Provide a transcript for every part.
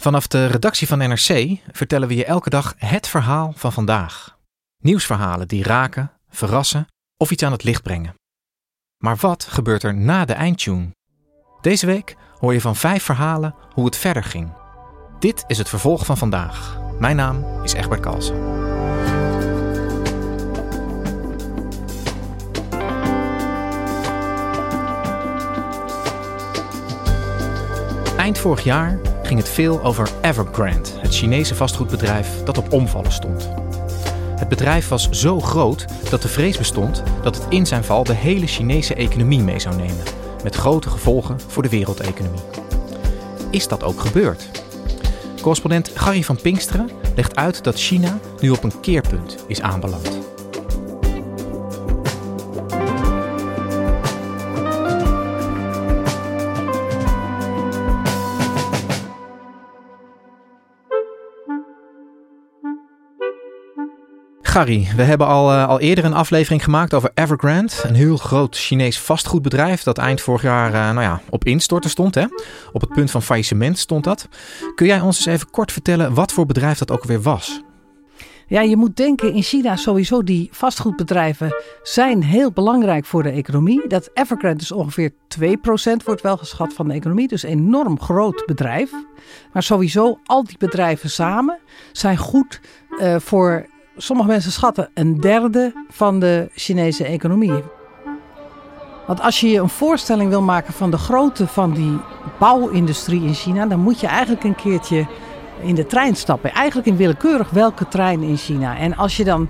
Vanaf de redactie van NRC vertellen we je elke dag het verhaal van vandaag. Nieuwsverhalen die raken, verrassen of iets aan het licht brengen. Maar wat gebeurt er na de eindtune? Deze week hoor je van vijf verhalen hoe het verder ging. Dit is het vervolg van vandaag. Mijn naam is Egbert Kalsen. Eind vorig jaar ging het veel over Evergrande, het Chinese vastgoedbedrijf dat op omvallen stond. Het bedrijf was zo groot dat de vrees bestond dat het in zijn val de hele Chinese economie mee zou nemen, met grote gevolgen voor de wereldeconomie. Is dat ook gebeurd? Correspondent Gary van Pinksteren legt uit dat China nu op een keerpunt is aanbeland. Gary, we hebben al, uh, al eerder een aflevering gemaakt over Evergrande. Een heel groot Chinees vastgoedbedrijf dat eind vorig jaar uh, nou ja, op instorten stond. Hè? Op het punt van faillissement stond dat. Kun jij ons eens even kort vertellen wat voor bedrijf dat ook weer was? Ja, je moet denken in China sowieso die vastgoedbedrijven zijn heel belangrijk voor de economie. Dat Evergrande is ongeveer 2% wordt wel geschat van de economie, dus een enorm groot bedrijf. Maar sowieso al die bedrijven samen zijn goed uh, voor sommige mensen schatten een derde van de Chinese economie. Want als je een voorstelling wil maken van de grootte van die bouwindustrie in China, dan moet je eigenlijk een keertje in de trein stappen. Eigenlijk in willekeurig welke trein in China. En als je dan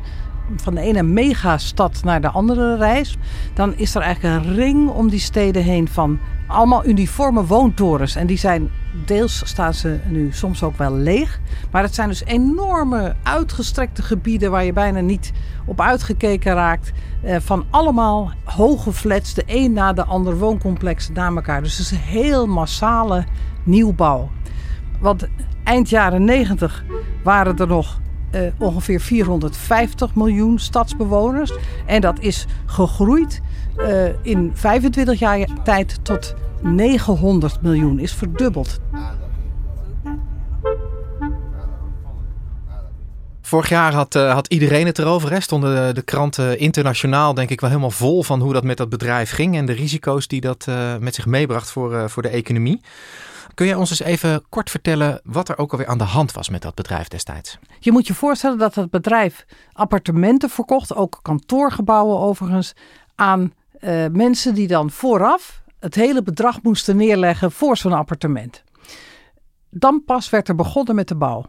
van de ene megastad naar de andere reist, dan is er eigenlijk een ring om die steden heen van allemaal uniforme woontorens. En die zijn, deels staan ze nu soms ook wel leeg. Maar het zijn dus enorme uitgestrekte gebieden waar je bijna niet op uitgekeken raakt. Eh, van allemaal hoge flats, de een na de ander wooncomplexen na elkaar. Dus het is een heel massale nieuwbouw. Want eind jaren 90 waren er nog uh, ongeveer 450 miljoen stadsbewoners. En dat is gegroeid uh, in 25 jaar tijd tot 900 miljoen, is verdubbeld. Vorig jaar had, uh, had iedereen het erover. Hè? Stonden de, de, kranten internationaal denk ik wel helemaal vol van hoe dat met dat bedrijf ging. En de risico's die dat uh, met zich meebracht voor, voor de economie. Kun jij ons eens even kort vertellen wat er ook alweer aan de hand was met dat bedrijf destijds? Je moet je voorstellen dat het bedrijf appartementen verkocht, ook kantoorgebouwen overigens, aan uh, mensen die dan vooraf het hele bedrag moesten neerleggen voor zo'n appartement. Dan pas werd er begonnen met de bouw.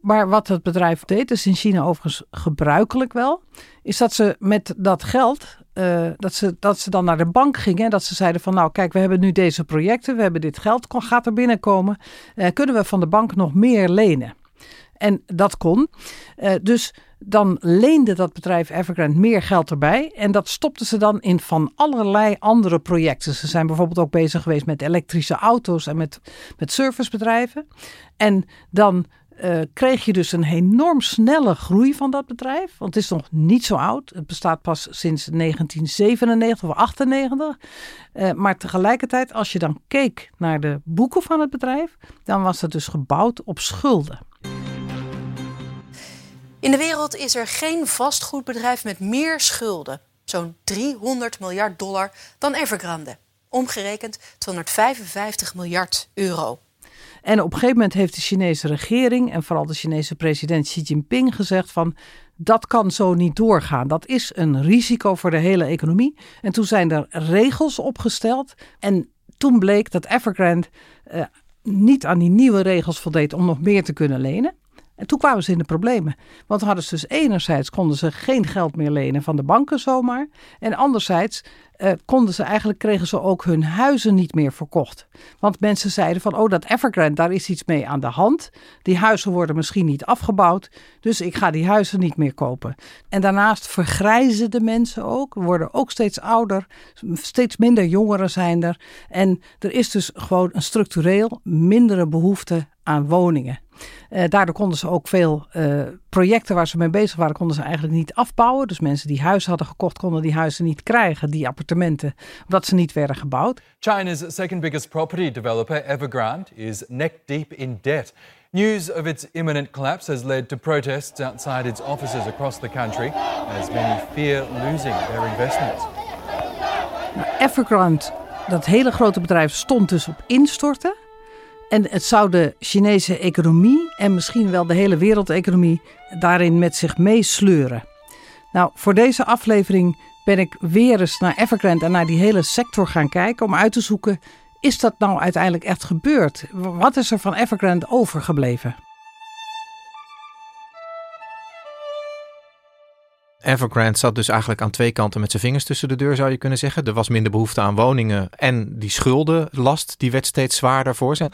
Maar wat het bedrijf deed, is in China overigens gebruikelijk wel, is dat ze met dat geld, uh, dat, ze, dat ze dan naar de bank gingen en dat ze zeiden van nou kijk, we hebben nu deze projecten, we hebben dit geld, gaat er binnenkomen, uh, kunnen we van de bank nog meer lenen? En dat kon. Uh, dus dan leende dat bedrijf Evergrande meer geld erbij. En dat stopten ze dan in van allerlei andere projecten. Ze zijn bijvoorbeeld ook bezig geweest met elektrische auto's en met, met servicebedrijven. En dan uh, kreeg je dus een enorm snelle groei van dat bedrijf. Want het is nog niet zo oud. Het bestaat pas sinds 1997 of 98. Uh, maar tegelijkertijd, als je dan keek naar de boeken van het bedrijf, dan was het dus gebouwd op schulden. In de wereld is er geen vastgoedbedrijf met meer schulden, zo'n 300 miljard dollar, dan Evergrande. Omgerekend 255 miljard euro. En op een gegeven moment heeft de Chinese regering en vooral de Chinese president Xi Jinping gezegd van dat kan zo niet doorgaan. Dat is een risico voor de hele economie. En toen zijn er regels opgesteld en toen bleek dat Evergrande uh, niet aan die nieuwe regels voldeed om nog meer te kunnen lenen. En toen kwamen ze in de problemen. Want hadden ze dus enerzijds konden ze geen geld meer lenen van de banken zomaar. En anderzijds uh, konden ze eigenlijk, kregen ze ook hun huizen niet meer verkocht. Want mensen zeiden van, oh dat Evergrande, daar is iets mee aan de hand. Die huizen worden misschien niet afgebouwd, dus ik ga die huizen niet meer kopen. En daarnaast vergrijzen de mensen ook, worden ook steeds ouder, steeds minder jongeren zijn er. En er is dus gewoon een structureel mindere behoefte aan woningen. Uh, daardoor konden ze ook veel uh, projecten waar ze mee bezig waren, konden ze eigenlijk niet afbouwen. Dus mensen die huizen hadden gekocht, konden die huizen niet krijgen, die appartementen, omdat ze niet werden gebouwd. China's second biggest property developer, Evergrande, is neck deep in debt. News of its imminent collapse has led to protests outside its offices across the country, as many fear losing their investments. Evergrande, dat hele grote bedrijf, stond dus op instorten. En het zou de Chinese economie en misschien wel de hele wereldeconomie daarin met zich meesleuren. Nou, voor deze aflevering ben ik weer eens naar Evergrande en naar die hele sector gaan kijken om uit te zoeken: is dat nou uiteindelijk echt gebeurd? Wat is er van Evergrande overgebleven? Evergrande zat dus eigenlijk aan twee kanten met zijn vingers tussen de deur, zou je kunnen zeggen. Er was minder behoefte aan woningen en die schuldenlast, die werd steeds zwaarder voor ze.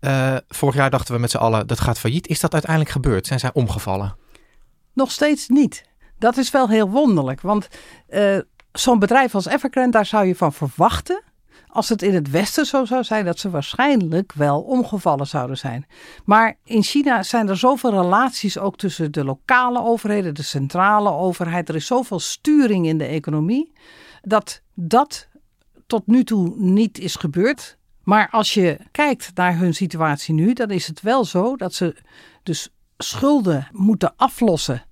Uh, vorig jaar dachten we met z'n allen, dat gaat failliet. Is dat uiteindelijk gebeurd? Zijn zij omgevallen? Nog steeds niet. Dat is wel heel wonderlijk, want uh, zo'n bedrijf als Evergrande, daar zou je van verwachten als het in het Westen zo zou zijn, dat ze waarschijnlijk wel omgevallen zouden zijn. Maar in China zijn er zoveel relaties ook tussen de lokale overheden, de centrale overheid. Er is zoveel sturing in de economie, dat dat tot nu toe niet is gebeurd. Maar als je kijkt naar hun situatie nu, dan is het wel zo dat ze dus schulden moeten aflossen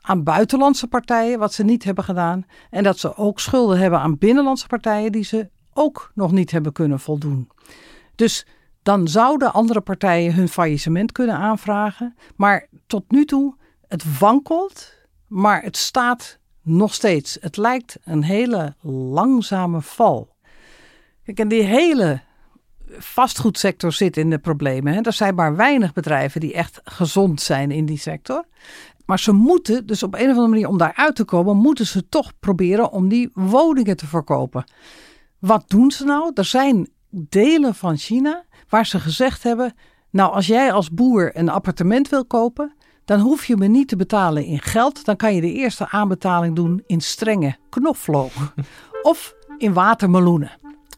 aan buitenlandse partijen, wat ze niet hebben gedaan. En dat ze ook schulden hebben aan binnenlandse partijen die ze ook nog niet hebben kunnen voldoen. Dus dan zouden andere partijen hun faillissement kunnen aanvragen. Maar tot nu toe, het wankelt, maar het staat nog steeds. Het lijkt een hele langzame val. Kijk, en die hele vastgoedsector zit in de problemen. Hè. Er zijn maar weinig bedrijven die echt gezond zijn in die sector. Maar ze moeten, dus op een of andere manier om daaruit te komen, moeten ze toch proberen om die woningen te verkopen. Wat doen ze nou? Er zijn delen van China waar ze gezegd hebben: Nou, als jij als boer een appartement wil kopen, dan hoef je me niet te betalen in geld. Dan kan je de eerste aanbetaling doen in strenge knoflook of in watermeloenen.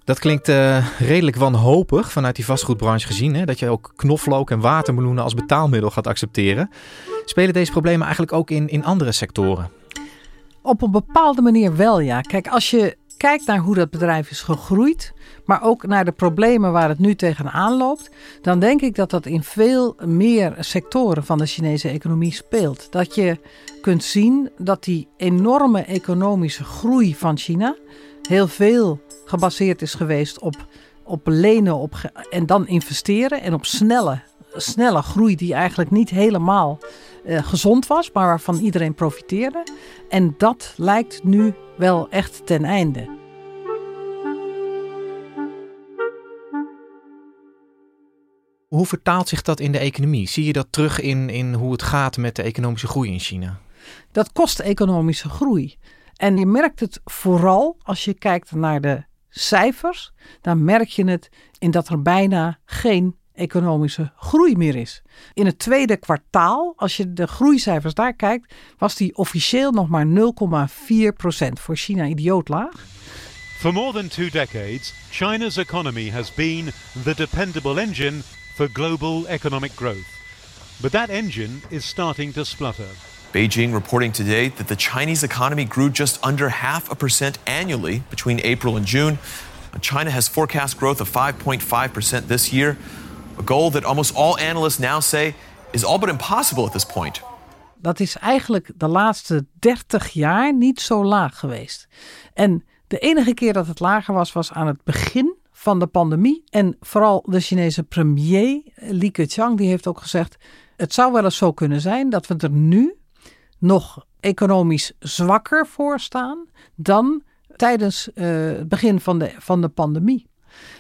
Dat klinkt uh, redelijk wanhopig vanuit die vastgoedbranche gezien. Hè? Dat je ook knoflook en watermeloenen als betaalmiddel gaat accepteren. Spelen deze problemen eigenlijk ook in, in andere sectoren? Op een bepaalde manier wel, ja. Kijk, als je kijkt naar hoe dat bedrijf is gegroeid, maar ook naar de problemen waar het nu tegenaan loopt, dan denk ik dat dat in veel meer sectoren van de Chinese economie speelt. Dat je kunt zien dat die enorme economische groei van China heel veel gebaseerd is geweest op, op lenen op, en dan investeren en op snelle, snelle groei die eigenlijk niet helemaal uh, gezond was, maar waarvan iedereen profiteerde. En dat lijkt nu wel echt ten einde. Hoe vertaalt zich dat in de economie? Zie je dat terug in, in hoe het gaat met de economische groei in China? Dat kost economische groei. En je merkt het vooral als je kijkt naar de cijfers. Dan merk je het in dat er bijna geen economische groei meer is. In het tweede kwartaal, als je de groeicijfers daar kijkt, was die officieel nog maar 0,4 procent. Voor China idioot laag. For more than two decades, China's economy has been the dependable engine for global economic growth. But that engine is starting to splutter. Beijing reporting today that the Chinese economy grew just under half a percent annually between April and June. China has forecast growth of 5.5% this year, a goal that almost all analysts now say is all but impossible at this point. Dat is eigenlijk de laatste 30 jaar niet zo laag geweest. En de enige keer dat het lager was, was aan het begin van de pandemie. En vooral de Chinese premier Li Keqiang, die heeft ook gezegd: het zou wel eens zo kunnen zijn dat we er nu nog economisch zwakker voor staan dan tijdens uh, het begin van de, van de pandemie.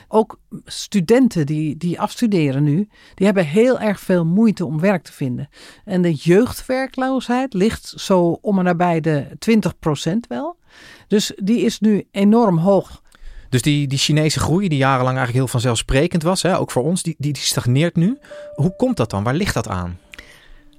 Ook studenten die, die afstuderen nu, die hebben heel erg veel moeite om werk te vinden. En de jeugdwerkloosheid ligt zo om en nabij de 20% wel. Dus die is nu enorm hoog. Dus die, die Chinese groei, die jarenlang eigenlijk heel vanzelfsprekend was, hè, ook voor ons, die, die, die stagneert nu. Hoe komt dat dan? Waar ligt dat aan?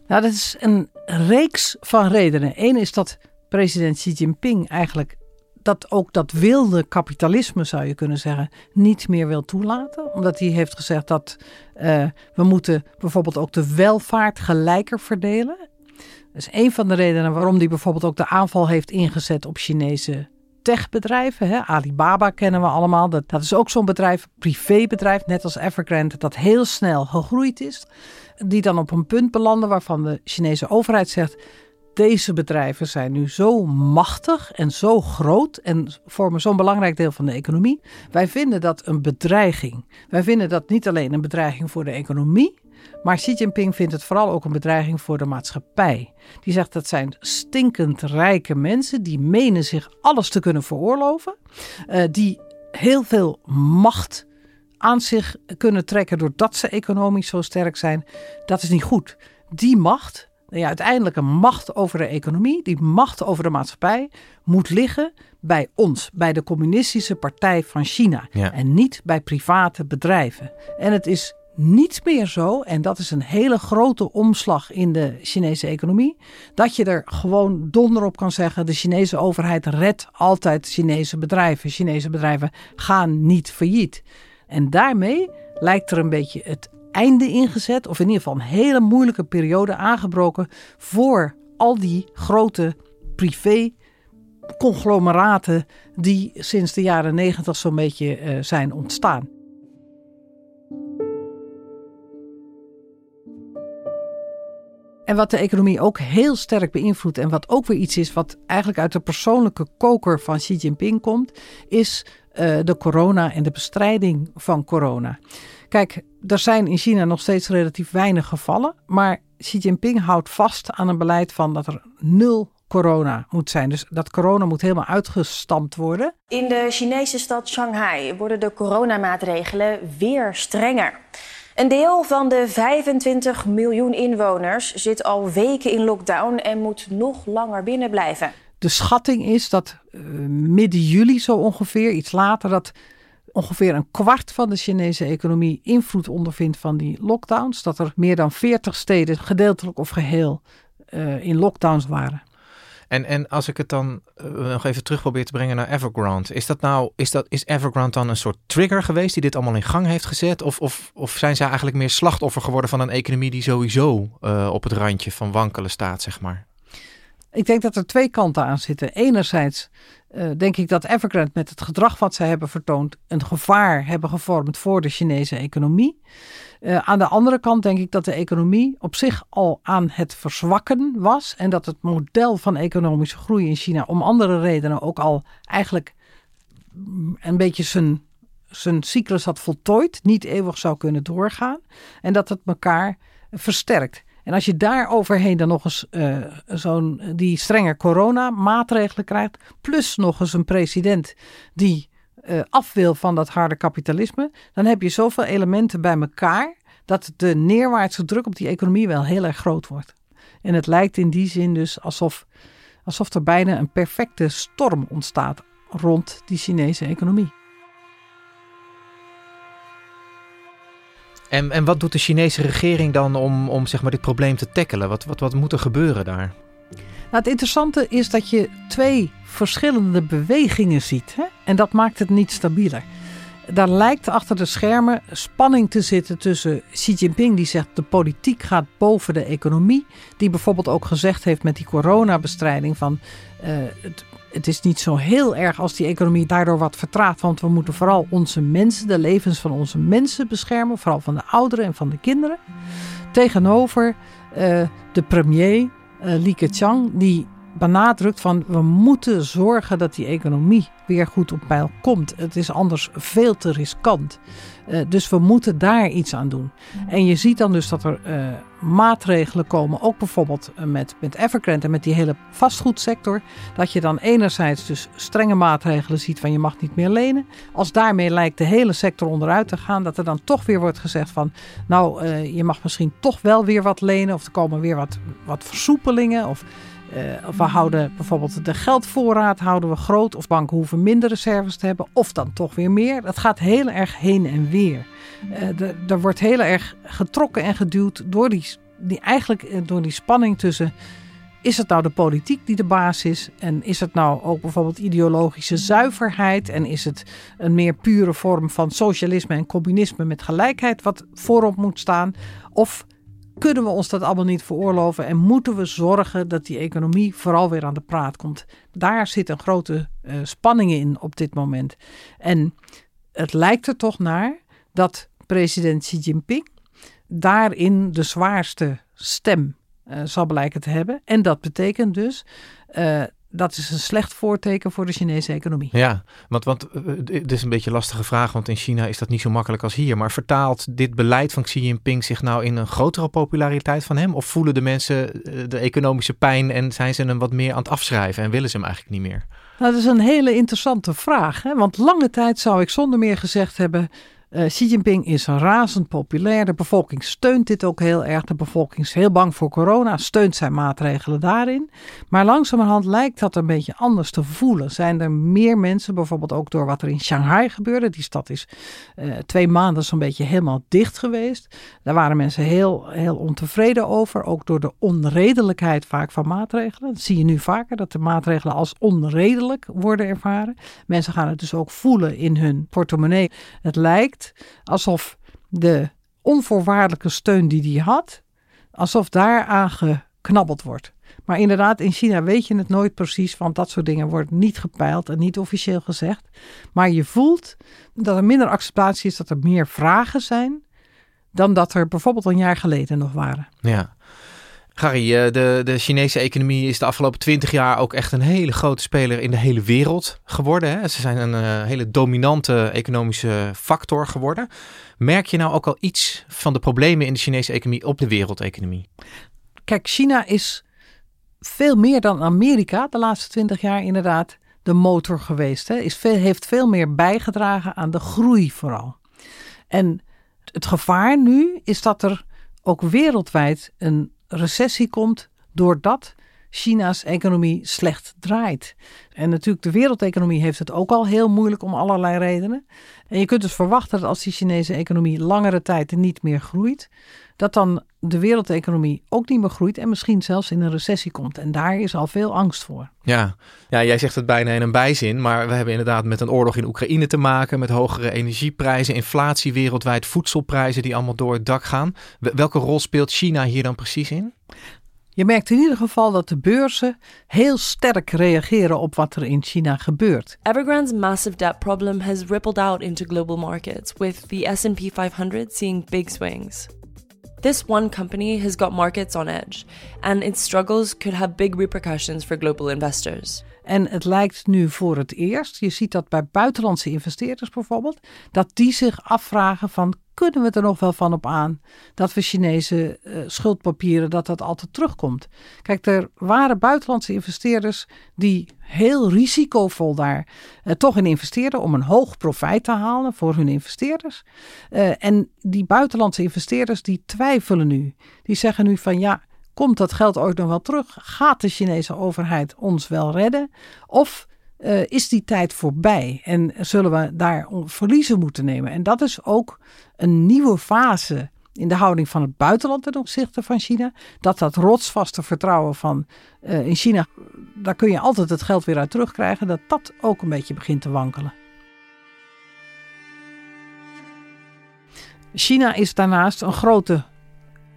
Nou, dat is een reeks van redenen. Eén is dat president Xi Jinping eigenlijk dat ook dat wilde kapitalisme, zou je kunnen zeggen, niet meer wil toelaten. Omdat hij heeft gezegd dat uh, we moeten bijvoorbeeld ook de welvaart gelijker verdelen. Dat is een van de redenen waarom hij bijvoorbeeld ook de aanval heeft ingezet op Chinese techbedrijven. Hè. Alibaba kennen we allemaal. Dat, dat is ook zo'n bedrijf, privébedrijf, net als Evergrande, dat heel snel gegroeid is. Die dan op een punt belanden waarvan de Chinese overheid zegt deze bedrijven zijn nu zo machtig en zo groot en vormen zo'n belangrijk deel van de economie. Wij vinden dat een bedreiging. Wij vinden dat niet alleen een bedreiging voor de economie, maar Xi Jinping vindt het vooral ook een bedreiging voor de maatschappij. Die zegt dat zijn stinkend rijke mensen die menen zich alles te kunnen veroorloven, uh, die heel veel macht aan zich kunnen trekken doordat ze economisch zo sterk zijn. Dat is niet goed. Die macht ja, uiteindelijk een macht over de economie, die macht over de maatschappij, moet liggen bij ons, bij de Communistische Partij van China. En niet bij private bedrijven. En het is niet meer zo, en dat is een hele grote omslag in de Chinese economie, dat je er gewoon donder op kan zeggen: de Chinese overheid redt altijd Chinese bedrijven. Chinese bedrijven gaan niet failliet. En daarmee lijkt er een beetje het einde ingezet, of in ieder geval een hele moeilijke periode aangebroken voor al die grote privé conglomeraten die sinds de jaren negentig zo'n beetje uh, zijn ontstaan. En wat de economie ook heel sterk beïnvloedt en wat ook weer iets is wat eigenlijk uit de persoonlijke koker van Xi Jinping komt, is uh, de corona en de bestrijding van corona. Kijk, er zijn in China nog steeds relatief weinig gevallen, maar Xi Jinping houdt vast aan een beleid van dat er nul corona moet zijn. Dus dat corona moet helemaal uitgestampt worden. In de Chinese stad Shanghai worden de coronamaatregelen weer strenger. Een deel van de 25 miljoen inwoners zit al weken in lockdown en moet nog langer binnen blijven. De schatting is dat uh, midden juli zo ongeveer, iets later, dat ongeveer een kwart van de Chinese economie invloed ondervindt van die lockdowns. Dat er meer dan 40 steden gedeeltelijk of geheel uh, in lockdowns waren. En, en als ik het dan uh, nog even terug probeer te brengen naar Evergrande. Is dat nou, is, dat, is Evergrande dan een soort trigger geweest die dit allemaal in gang heeft gezet? Of, of, of zijn zij eigenlijk meer slachtoffer geworden van een economie die sowieso uh, op het randje van wankelen staat, zeg maar? Ik denk dat er twee kanten aan zitten. Enerzijds uh, denk ik dat Evergrande met het gedrag wat zij hebben vertoond een gevaar hebben gevormd voor de Chinese economie. Uh, aan de andere kant denk ik dat de economie op zich al aan het verzwakken was en dat het model van economische groei in China om andere redenen ook al eigenlijk een beetje zijn, zijn cyclus had voltooid, niet eeuwig zou kunnen doorgaan en dat het elkaar versterkt. En als je daar overheen dan nog eens uh, zo'n die strenge coronamaatregelen krijgt, plus nog eens een president die uh, af wil van dat harde kapitalisme, dan heb je zoveel elementen bij elkaar dat de neerwaartse druk op die economie wel heel erg groot wordt. En het lijkt in die zin dus alsof, alsof er bijna een perfecte storm ontstaat rond die Chinese economie. En, en wat doet de Chinese regering dan om, om zeg maar, dit probleem te tackelen? Wat, wat, wat moet er gebeuren daar? Nou, het interessante is dat je twee verschillende bewegingen ziet. Hè? En dat maakt het niet stabieler. Daar lijkt achter de schermen spanning te zitten tussen Xi Jinping, die zegt de politiek gaat boven de economie. Die bijvoorbeeld ook gezegd heeft met die coronabestrijding van uh, het, het is niet zo heel erg als die economie daardoor wat vertraagt. Want we moeten vooral onze mensen, de levens van onze mensen beschermen. Vooral van de ouderen en van de kinderen. Tegenover uh, de premier, uh, Li Keqiang, die benadrukt van we moeten zorgen dat die economie weer goed op peil komt. Het is anders veel te riskant. Uh, dus we moeten daar iets aan doen. En je ziet dan dus dat er uh, maatregelen komen, ook bijvoorbeeld uh, met, met Evergrande en met die hele vastgoedsector. Dat je dan enerzijds dus strenge maatregelen ziet van je mag niet meer lenen. Als daarmee lijkt de hele sector onderuit te gaan, dat er dan toch weer wordt gezegd van nou je mag misschien toch wel weer wat lenen of er komen weer wat, wat versoepelingen of uh, we houden bijvoorbeeld de geldvoorraad houden we groot. Of banken hoeven minder reserves te hebben. Of dan toch weer meer. Dat gaat heel erg heen en weer. Uh, er wordt heel erg getrokken en geduwd door die, die, eigenlijk eh, door die spanning tussen... Is het nou de politiek die de baas is? En is het nou ook bijvoorbeeld ideologische zuiverheid? En is het een meer pure vorm van socialisme en communisme met gelijkheid wat voorop moet staan? Of kunnen we ons dat allemaal niet veroorloven en moeten we zorgen dat die economie vooral weer aan de praat komt. Daar zit een grote uh, spanning in op dit moment. En het lijkt er toch naar dat president Xi Jinping daarin de zwaarste stem uh, zal blijken te hebben. En dat betekent dus uh, dat is een slecht voorteken voor de Chinese economie. Ja, want, want eh, het is een beetje een lastige vraag, want in China is dat niet zo makkelijk als hier. Maar vertaalt dit beleid van Xi Jinping zich nou in een grotere populariteit van hem? Of voelen de mensen eh, de economische pijn en zijn ze hem wat meer aan het afschrijven en willen ze hem eigenlijk niet meer? Nou, dat is een hele interessante vraag. Hè? Want lange tijd zou ik zonder meer gezegd hebben: uh, Xi Jinping is razend populair. De bevolking steunt dit ook heel erg. De bevolking is heel bang voor corona, steunt zijn maatregelen daarin. Maar langzamerhand lijkt dat een beetje anders te voelen. Zijn er meer mensen, bijvoorbeeld ook door wat er in Shanghai gebeurde. Die stad is uh, twee maanden zo'n beetje helemaal dicht geweest. Daar waren mensen heel, heel ontevreden over. Ook door de onredelijkheid vaak van maatregelen. Dat zie je nu vaker, dat de maatregelen als onredelijk worden ervaren. Mensen gaan het dus ook voelen in hun portemonnee. Het lijkt alsof de onvoorwaardelijke steun die hij had, alsof daar geknabbeld wordt. Maar inderdaad, in China weet je het nooit precies, want dat soort dingen wordt niet gepeild en niet officieel gezegd. Maar je voelt dat er minder acceptatie is, dat er meer vragen zijn, dan dat er bijvoorbeeld een jaar geleden nog waren. Ja. Gary, eh, de, de Chinese economie is de afgelopen twintig jaar ook echt een hele grote speler in de hele wereld geworden. Hè? Ze zijn een uh, hele dominante economische factor geworden. Merk je nou ook al iets van de problemen in de Chinese economie op de wereldeconomie? Kijk, China is veel meer dan Amerika de laatste twintig jaar inderdaad de motor geweest. Hè? Is heeft veel meer bijgedragen aan de groei vooral. En het gevaar nu is dat er ook wereldwijd een recessie komt doordat China's economie slecht draait. En natuurlijk, de wereldeconomie heeft het ook al heel moeilijk om allerlei redenen. En je kunt dus verwachten dat als die Chinese economie langere tijd niet meer groeit, dat dan de wereldeconomie ook niet meer groeit en misschien zelfs in een recessie komt. En daar is al veel angst voor. Ja, ja jij zegt het bijna in een bijzin, maar we hebben inderdaad met een oorlog in Oekraïne te maken, met hogere energieprijzen, inflatie wereldwijd, voedselprijzen die allemaal door het dak gaan. Welke rol speelt China hier dan precies in? Je merkt in ieder geval dat de beurzen heel sterk reageren op wat er in China gebeurt. Evergrande's massive debt problem has rippled out into global markets, with the S&P 500 seeing big swings. This one company has got markets on edge, and its struggles could have big repercussions for global investors. En het lijkt nu voor het eerst, je ziet dat bij buitenlandse investeerders bijvoorbeeld, dat die zich afvragen van kunnen we er nog wel van op aan dat we Chinese uh, schuldpapieren, dat dat altijd terugkomt. Kijk, er waren buitenlandse investeerders die heel risicovol daar uh, toch in investeerden om een hoog profijt te halen voor hun investeerders. Uh, en die buitenlandse investeerders die twijfelen nu. Die zeggen nu van ja, komt dat geld ooit nog wel terug? Gaat de Chinese overheid ons wel redden? Of uh, is die tijd voorbij en zullen we daar verliezen moeten nemen? En dat is ook een nieuwe fase in de houding van het buitenland ten opzichte van China. Dat dat rotsvaste vertrouwen van uh, in China, daar kun je altijd het geld weer uit terugkrijgen, dat dat ook een beetje begint te wankelen. China is daarnaast een grote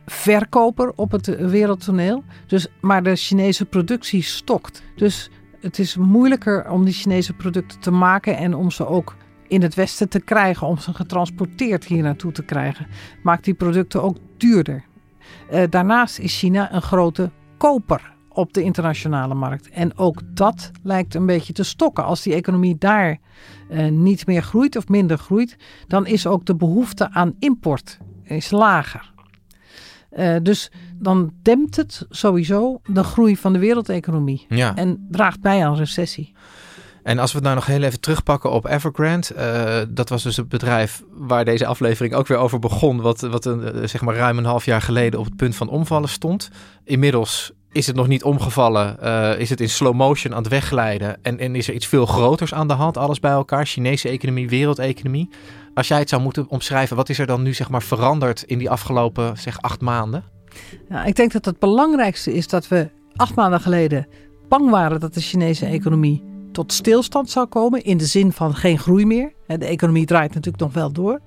verkoper op het wereldtoneel. Dus, maar de Chinese productie stokt. Dus het is moeilijker om die Chinese producten te maken en om ze ook in het Westen te krijgen, om ze getransporteerd hier naartoe te krijgen. Maakt die producten ook duurder. Uh, daarnaast is China een grote koper op de internationale markt. En ook dat lijkt een beetje te stokken. Als die economie daar uh, niet meer groeit of minder groeit, dan is ook de behoefte aan import is lager. Uh, dus dan dempt het sowieso de groei van de wereldeconomie. Ja. En draagt bij aan recessie. En als we het nou nog heel even terugpakken op Evergrande. Uh, dat was dus het bedrijf waar deze aflevering ook weer over begon. Wat, wat een, zeg maar ruim een half jaar geleden op het punt van omvallen stond. Inmiddels is het nog niet omgevallen? Uh, is het in slow motion aan het wegglijden? En, en is er iets veel groters aan de hand? Alles bij elkaar? Chinese economie, wereldeconomie. Als jij het zou moeten omschrijven, wat is er dan nu zeg maar veranderd in die afgelopen zeg acht maanden? Ik denk dat het belangrijkste is dat we acht maanden geleden bang waren dat de Chinese economie tot stilstand zou komen. In de zin van geen groei meer. De economie draait natuurlijk nog wel door.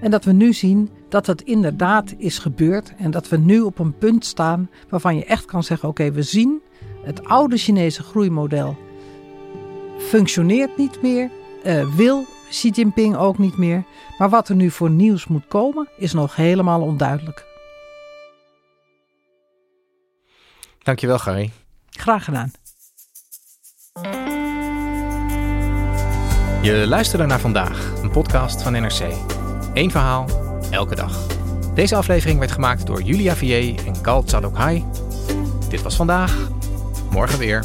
En dat we nu zien dat het inderdaad is gebeurd. En dat we nu op een punt staan waarvan je echt kan zeggen: oké, we zien het oude Chinese groeimodel functioneert niet meer. Uh, wil Xi Jinping ook niet meer. Maar wat er nu voor nieuws moet komen, is nog helemaal onduidelijk. Dankjewel, Gary. Graag gedaan. Je luisterde naar vandaag, een podcast van NRC. Eén verhaal, elke dag. Deze aflevering werd gemaakt door Julia Vier en Kal Tsadokhai. Dit was vandaag. Morgen weer.